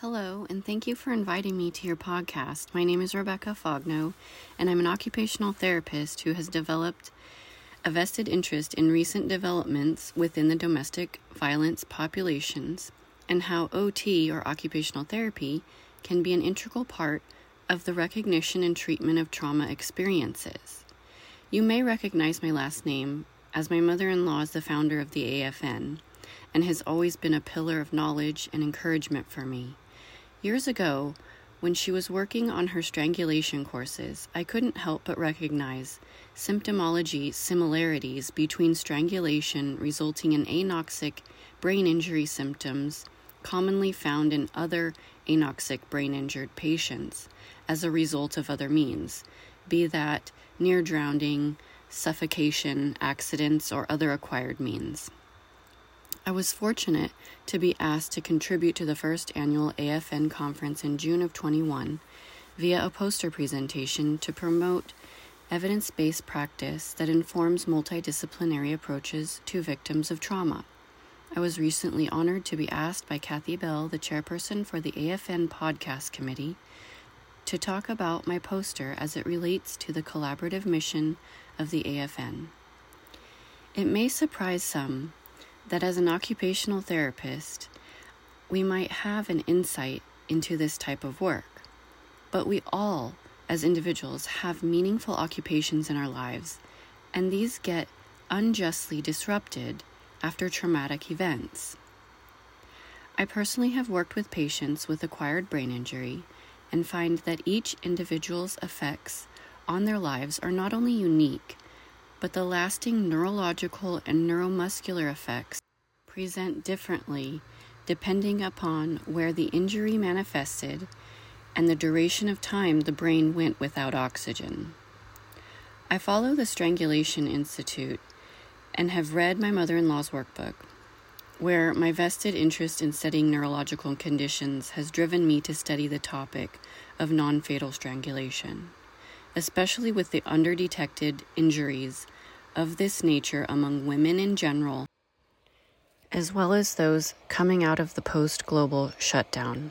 Hello, and thank you for inviting me to your podcast. My name is Rebecca Faugno, and I'm an occupational therapist who has developed a vested interest in recent developments within the domestic violence populations and how OT, or occupational therapy, can be an integral part of the recognition and treatment of trauma experiences. You may recognize my last name, as my mother in law is the founder of the AFN and has always been a pillar of knowledge and encouragement for me. Years ago, when she was working on her strangulation courses, I couldn't help but recognize symptomology similarities between strangulation resulting in anoxic brain injury symptoms commonly found in other anoxic brain injured patients as a result of other means, be that near drowning, suffocation, accidents, or other acquired means. I was fortunate to be asked to contribute to the first annual AFN conference in June of 21 via a poster presentation to promote evidence based practice that informs multidisciplinary approaches to victims of trauma. I was recently honored to be asked by Kathy Bell, the chairperson for the AFN podcast committee, to talk about my poster as it relates to the collaborative mission of the AFN. It may surprise some that as an occupational therapist, we might have an insight into this type of work. But we all, as individuals, have meaningful occupations in our lives, and these get unjustly disrupted after traumatic events. I personally have worked with patients with acquired brain injury and find that each individual's effects on their lives are not only unique, but the lasting neurological and neuromuscular effects present differently depending upon where the injury manifested and the duration of time the brain went without oxygen. I follow the Strangulation Institute and have read my mother in law's workbook, where my vested interest in studying neurological conditions has driven me to study the topic of non fatal strangulation especially with the underdetected injuries of this nature among women in general, as well as those coming out of the post global shutdown.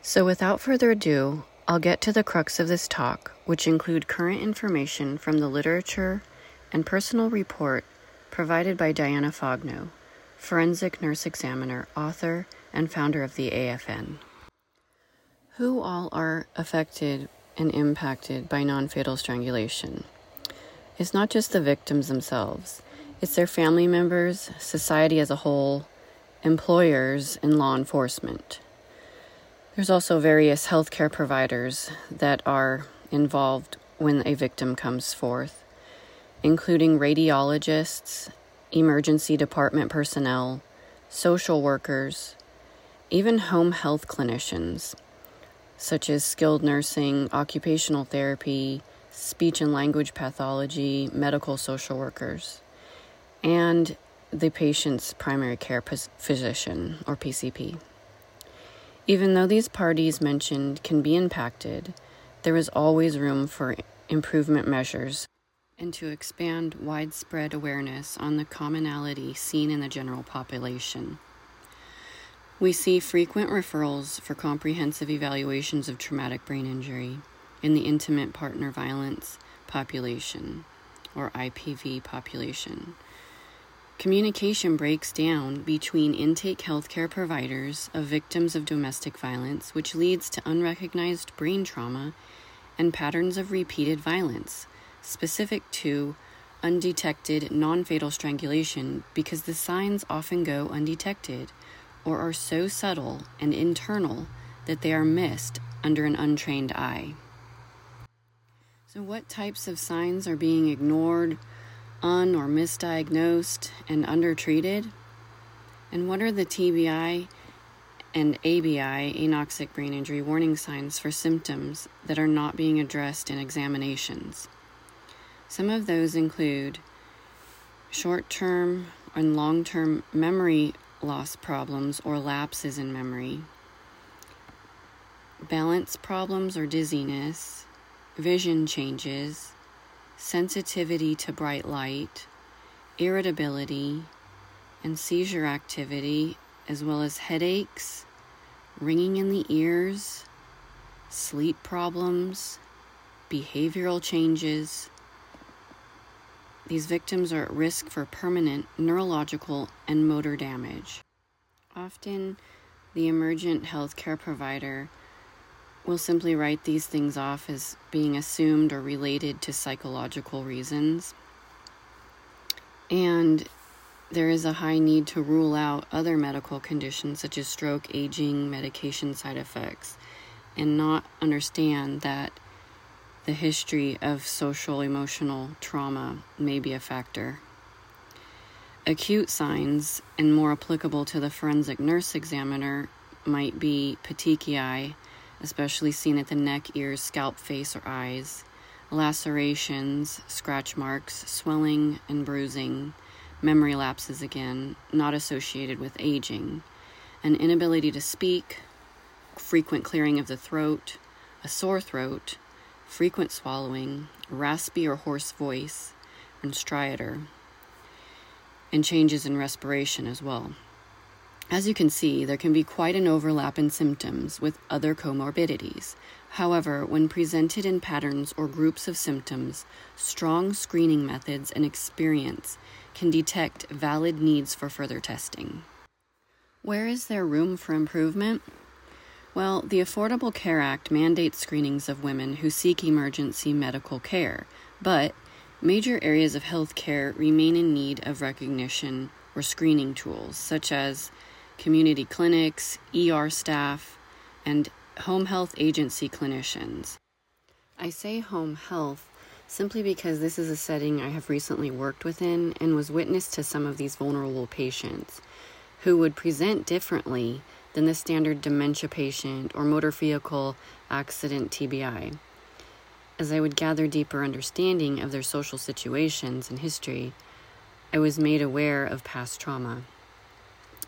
So, without further ado, I'll get to the crux of this talk, which include current information from the literature and personal report provided by Diana Faugno, forensic nurse examiner, author, and founder of the AFN. Who all are affected and impacted by non fatal strangulation. It's not just the victims themselves, it's their family members, society as a whole, employers, and law enforcement. There's also various healthcare providers that are involved when a victim comes forth, including radiologists, emergency department personnel, social workers, even home health clinicians such as skilled nursing, occupational therapy, speech and language pathology, medical social workers, and the patient's primary care physician, or PCP. Even though these parties mentioned can be impacted, there is always room for improvement measures and to expand widespread awareness on the commonality seen in the general population. We see frequent referrals for comprehensive evaluations of traumatic brain injury in the intimate partner violence population, or IPV population. Communication breaks down between intake healthcare providers of victims of domestic violence, which leads to unrecognized brain trauma and patterns of repeated violence, specific to undetected non fatal strangulation because the signs often go undetected or are so subtle and internal that they are missed under an untrained eye. So, what types of signs are being ignored, un or misdiagnosed, and undertreated? And what are the TBI and ABI, anoxic brain injury warning signs for symptoms that are not being addressed in examinations? Some of those include short term and long term memory loss problems or lapses in memory, balance problems or dizziness, vision changes, sensitivity to bright light, irritability, and seizure activity, as well as headaches, ringing in the ears, sleep problems, behavioral changes. These victims are at risk for permanent neurological and motor damage. Often, the emergent healthcare provider will simply write these things off as being assumed or related to psychological reasons. And there is a high need to rule out other medical conditions such as stroke, aging, medication side effects, and not understand that the history of social emotional trauma may be a factor. Acute signs, and more applicable to the forensic nurse examiner, might be petechiae, especially seen at the neck, ears, scalp, face, or eyes, lacerations, scratch marks, swelling, and bruising, memory lapses again, not associated with aging, an inability to speak, frequent clearing of the throat, a sore throat, frequent swallowing, raspy or hoarse voice, and stridor and changes in respiration as well. As you can see, there can be quite an overlap in symptoms with other comorbidities. However, when presented in patterns or groups of symptoms, strong screening methods and experience can detect valid needs for further testing. Where is there room for improvement? Well, the Affordable Care Act mandates screenings of women who seek emergency medical care, but Major areas of healthcare remain in need of recognition or screening tools, such as community clinics, ER staff, and home health agency clinicians. I say home health simply because this is a setting I have recently worked within and was witness to some of these vulnerable patients who would present differently than the standard dementia patient or motor vehicle accident TBI. As I would gather deeper understanding of their social situations and history, I was made aware of past trauma.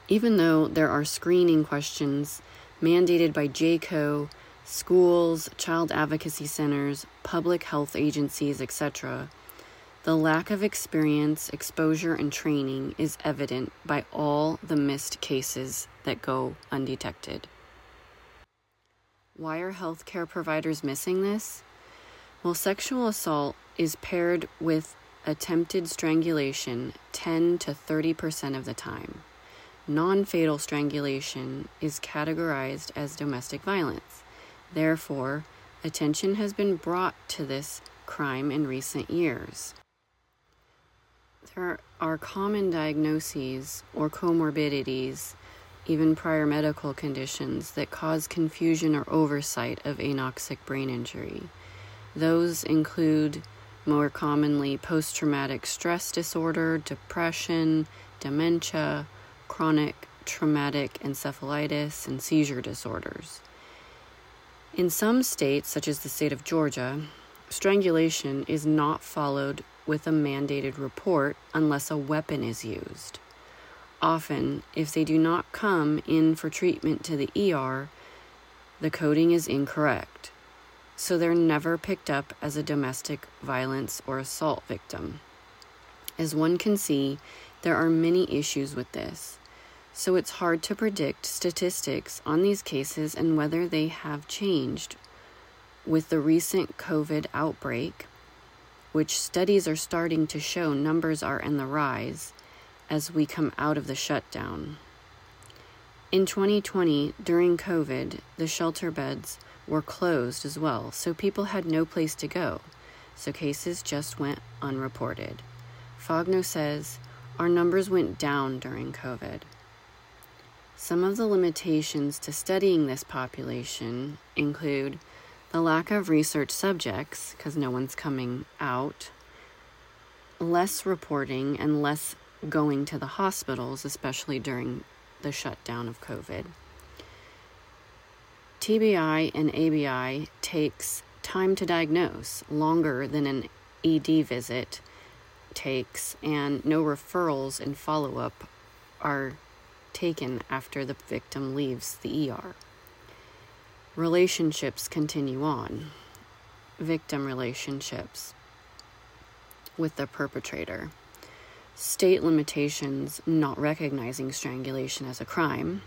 Even though there are screening questions mandated by JCO, schools, child advocacy centers, public health agencies, etc., the lack of experience, exposure, and training is evident by all the missed cases that go undetected. Why are healthcare providers missing this? Well, sexual assault is paired with attempted strangulation 10 to 30% of the time. Non fatal strangulation is categorized as domestic violence. Therefore, attention has been brought to this crime in recent years. There are common diagnoses or comorbidities, even prior medical conditions, that cause confusion or oversight of anoxic brain injury. Those include more commonly post traumatic stress disorder, depression, dementia, chronic traumatic encephalitis, and seizure disorders. In some states, such as the state of Georgia, strangulation is not followed with a mandated report unless a weapon is used. Often, if they do not come in for treatment to the ER, the coding is incorrect. So they're never picked up as a domestic violence or assault victim. As one can see, there are many issues with this, so it's hard to predict statistics on these cases and whether they have changed. With the recent COVID outbreak, which studies are starting to show numbers are in the rise as we come out of the shutdown. In 2020, during COVID, the shelter beds were closed as well, so people had no place to go, so cases just went unreported. Faugno says our numbers went down during COVID. Some of the limitations to studying this population include the lack of research subjects, because no one's coming out, less reporting, and less going to the hospitals, especially during the shutdown of COVID. TBI and ABI takes time to diagnose, longer than an ED visit takes, and no referrals and follow up are taken after the victim leaves the ER. Relationships continue on. Victim relationships with the perpetrator. State limitations not recognizing strangulation as a crime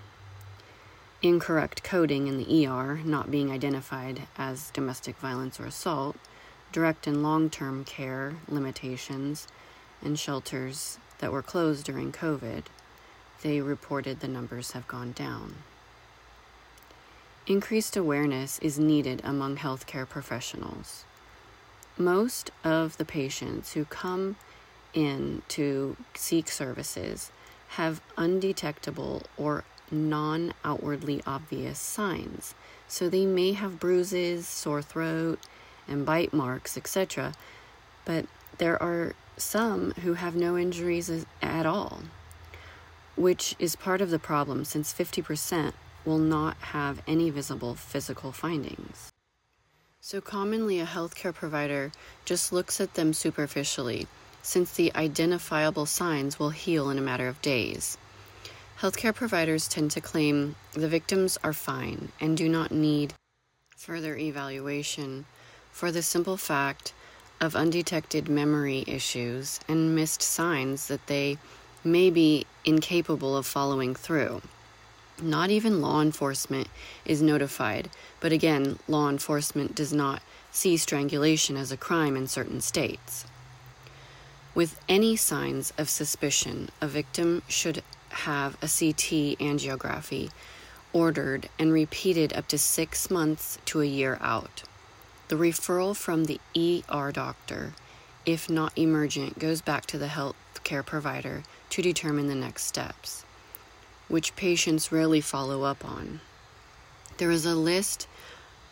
incorrect coding in the ER not being identified as domestic violence or assault, direct and long term care limitations, and shelters that were closed during COVID, they reported the numbers have gone down. Increased awareness is needed among healthcare professionals. Most of the patients who come in to seek services have undetectable or non outwardly obvious signs. So they may have bruises, sore throat, and bite marks, etc. But there are some who have no injuries at all, which is part of the problem since 50% will not have any visible physical findings. So, commonly, a healthcare provider just looks at them superficially, since the identifiable signs will heal in a matter of days. Healthcare providers tend to claim the victims are fine and do not need further evaluation for the simple fact of undetected memory issues and missed signs that they may be incapable of following through. Not even law enforcement is notified, but again, law enforcement does not see strangulation as a crime in certain states. With any signs of suspicion, a victim should have a CT angiography ordered and repeated up to six months to a year out. The referral from the ER doctor, if not emergent, goes back to the health care provider to determine the next steps, which patients rarely follow up on. There is a list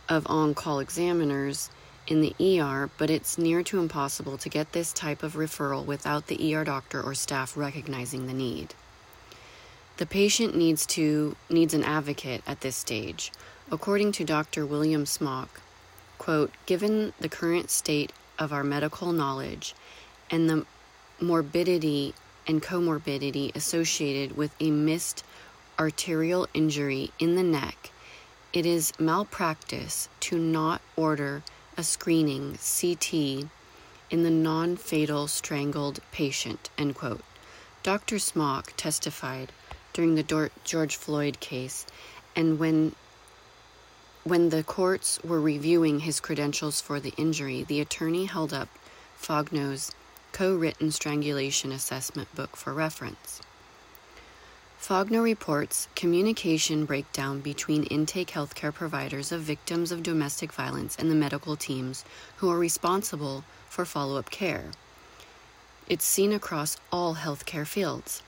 of on call examiners in the ER, but it's near to impossible to get this type of referral without the ER doctor or staff recognizing the need. The patient needs to needs an advocate at this stage. According to Dr. William Smock, quote, given the current state of our medical knowledge and the morbidity and comorbidity associated with a missed arterial injury in the neck, it is malpractice to not order a screening CT in the non fatal strangled patient. End quote. Dr. Smock testified during the George Floyd case, and when when the courts were reviewing his credentials for the injury, the attorney held up Faugno's co written strangulation assessment book for reference. Faugno reports communication breakdown between intake healthcare providers of victims of domestic violence and the medical teams who are responsible for follow up care. It's seen across all healthcare fields.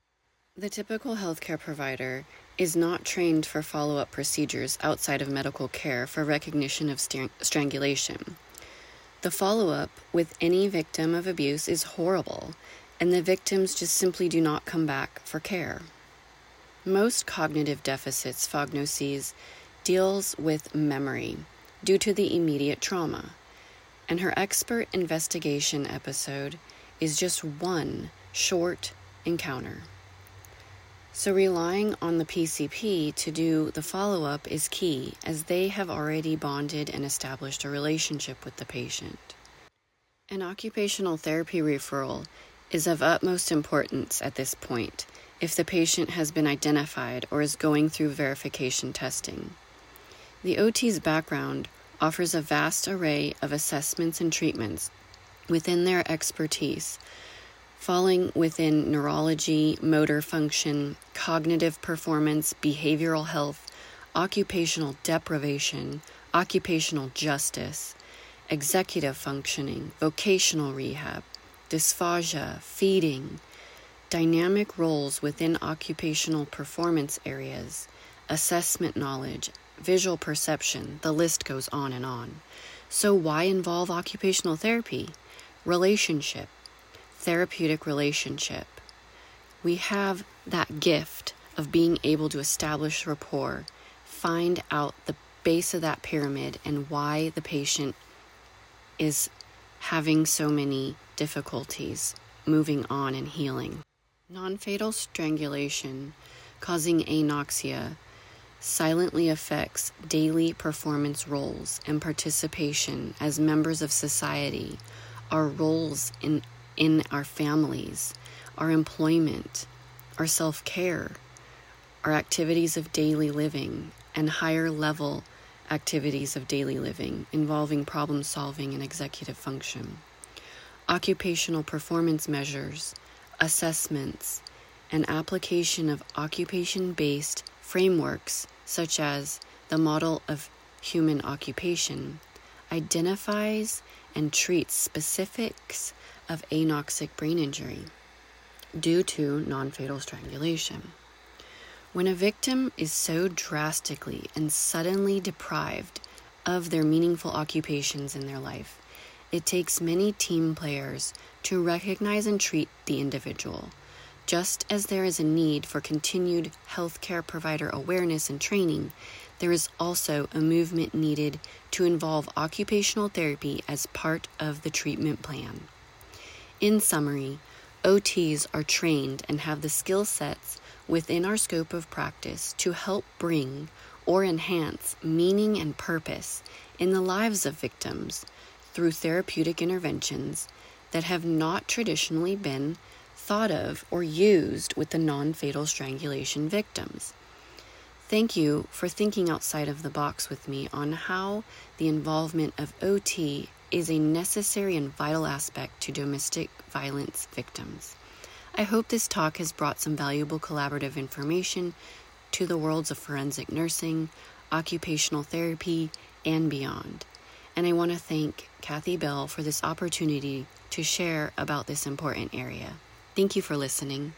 The typical healthcare provider is not trained for follow up procedures outside of medical care for recognition of st- strangulation. The follow up with any victim of abuse is horrible, and the victims just simply do not come back for care. Most cognitive deficits Faugno sees deals with memory due to the immediate trauma, and her expert investigation episode is just one short encounter. So, relying on the PCP to do the follow up is key as they have already bonded and established a relationship with the patient. An occupational therapy referral is of utmost importance at this point if the patient has been identified or is going through verification testing. The OT's background offers a vast array of assessments and treatments within their expertise falling within neurology, motor function, cognitive performance, behavioral health, occupational deprivation, occupational justice, executive functioning, vocational rehab, dysphagia, feeding, dynamic roles within occupational performance areas, assessment knowledge, visual perception, the list goes on and on. So, why involve occupational therapy? Relationship, therapeutic relationship. We have that gift of being able to establish rapport, find out the base of that pyramid and why the patient is having so many difficulties moving on and healing. Non fatal strangulation causing anoxia silently affects daily performance roles and participation as members of society, our roles in in our families, our employment, our self care, our activities of daily living and higher level activities of daily living involving problem solving and executive function. Occupational performance measures, assessments, and application of occupation based frameworks such as the model of human occupation identifies and treats specifics of anoxic brain injury due to non fatal strangulation. When a victim is so drastically and suddenly deprived of their meaningful occupations in their life, it takes many team players to recognize and treat the individual. Just as there is a need for continued healthcare provider awareness and training, there is also a movement needed to involve occupational therapy as part of the treatment plan. In summary, OTs are trained and have the skill sets within our scope of practice to help bring or enhance meaning and purpose in the lives of victims through therapeutic interventions that have not traditionally been thought of or used with the non fatal strangulation victims. Thank you for thinking outside of the box with me on how the involvement of OT is a necessary and vital aspect to domestic violence victims. I hope this talk has brought some valuable collaborative information to the worlds of forensic nursing, occupational therapy, and beyond. And I want to thank Kathy Bell for this opportunity to share about this important area. Thank you for listening.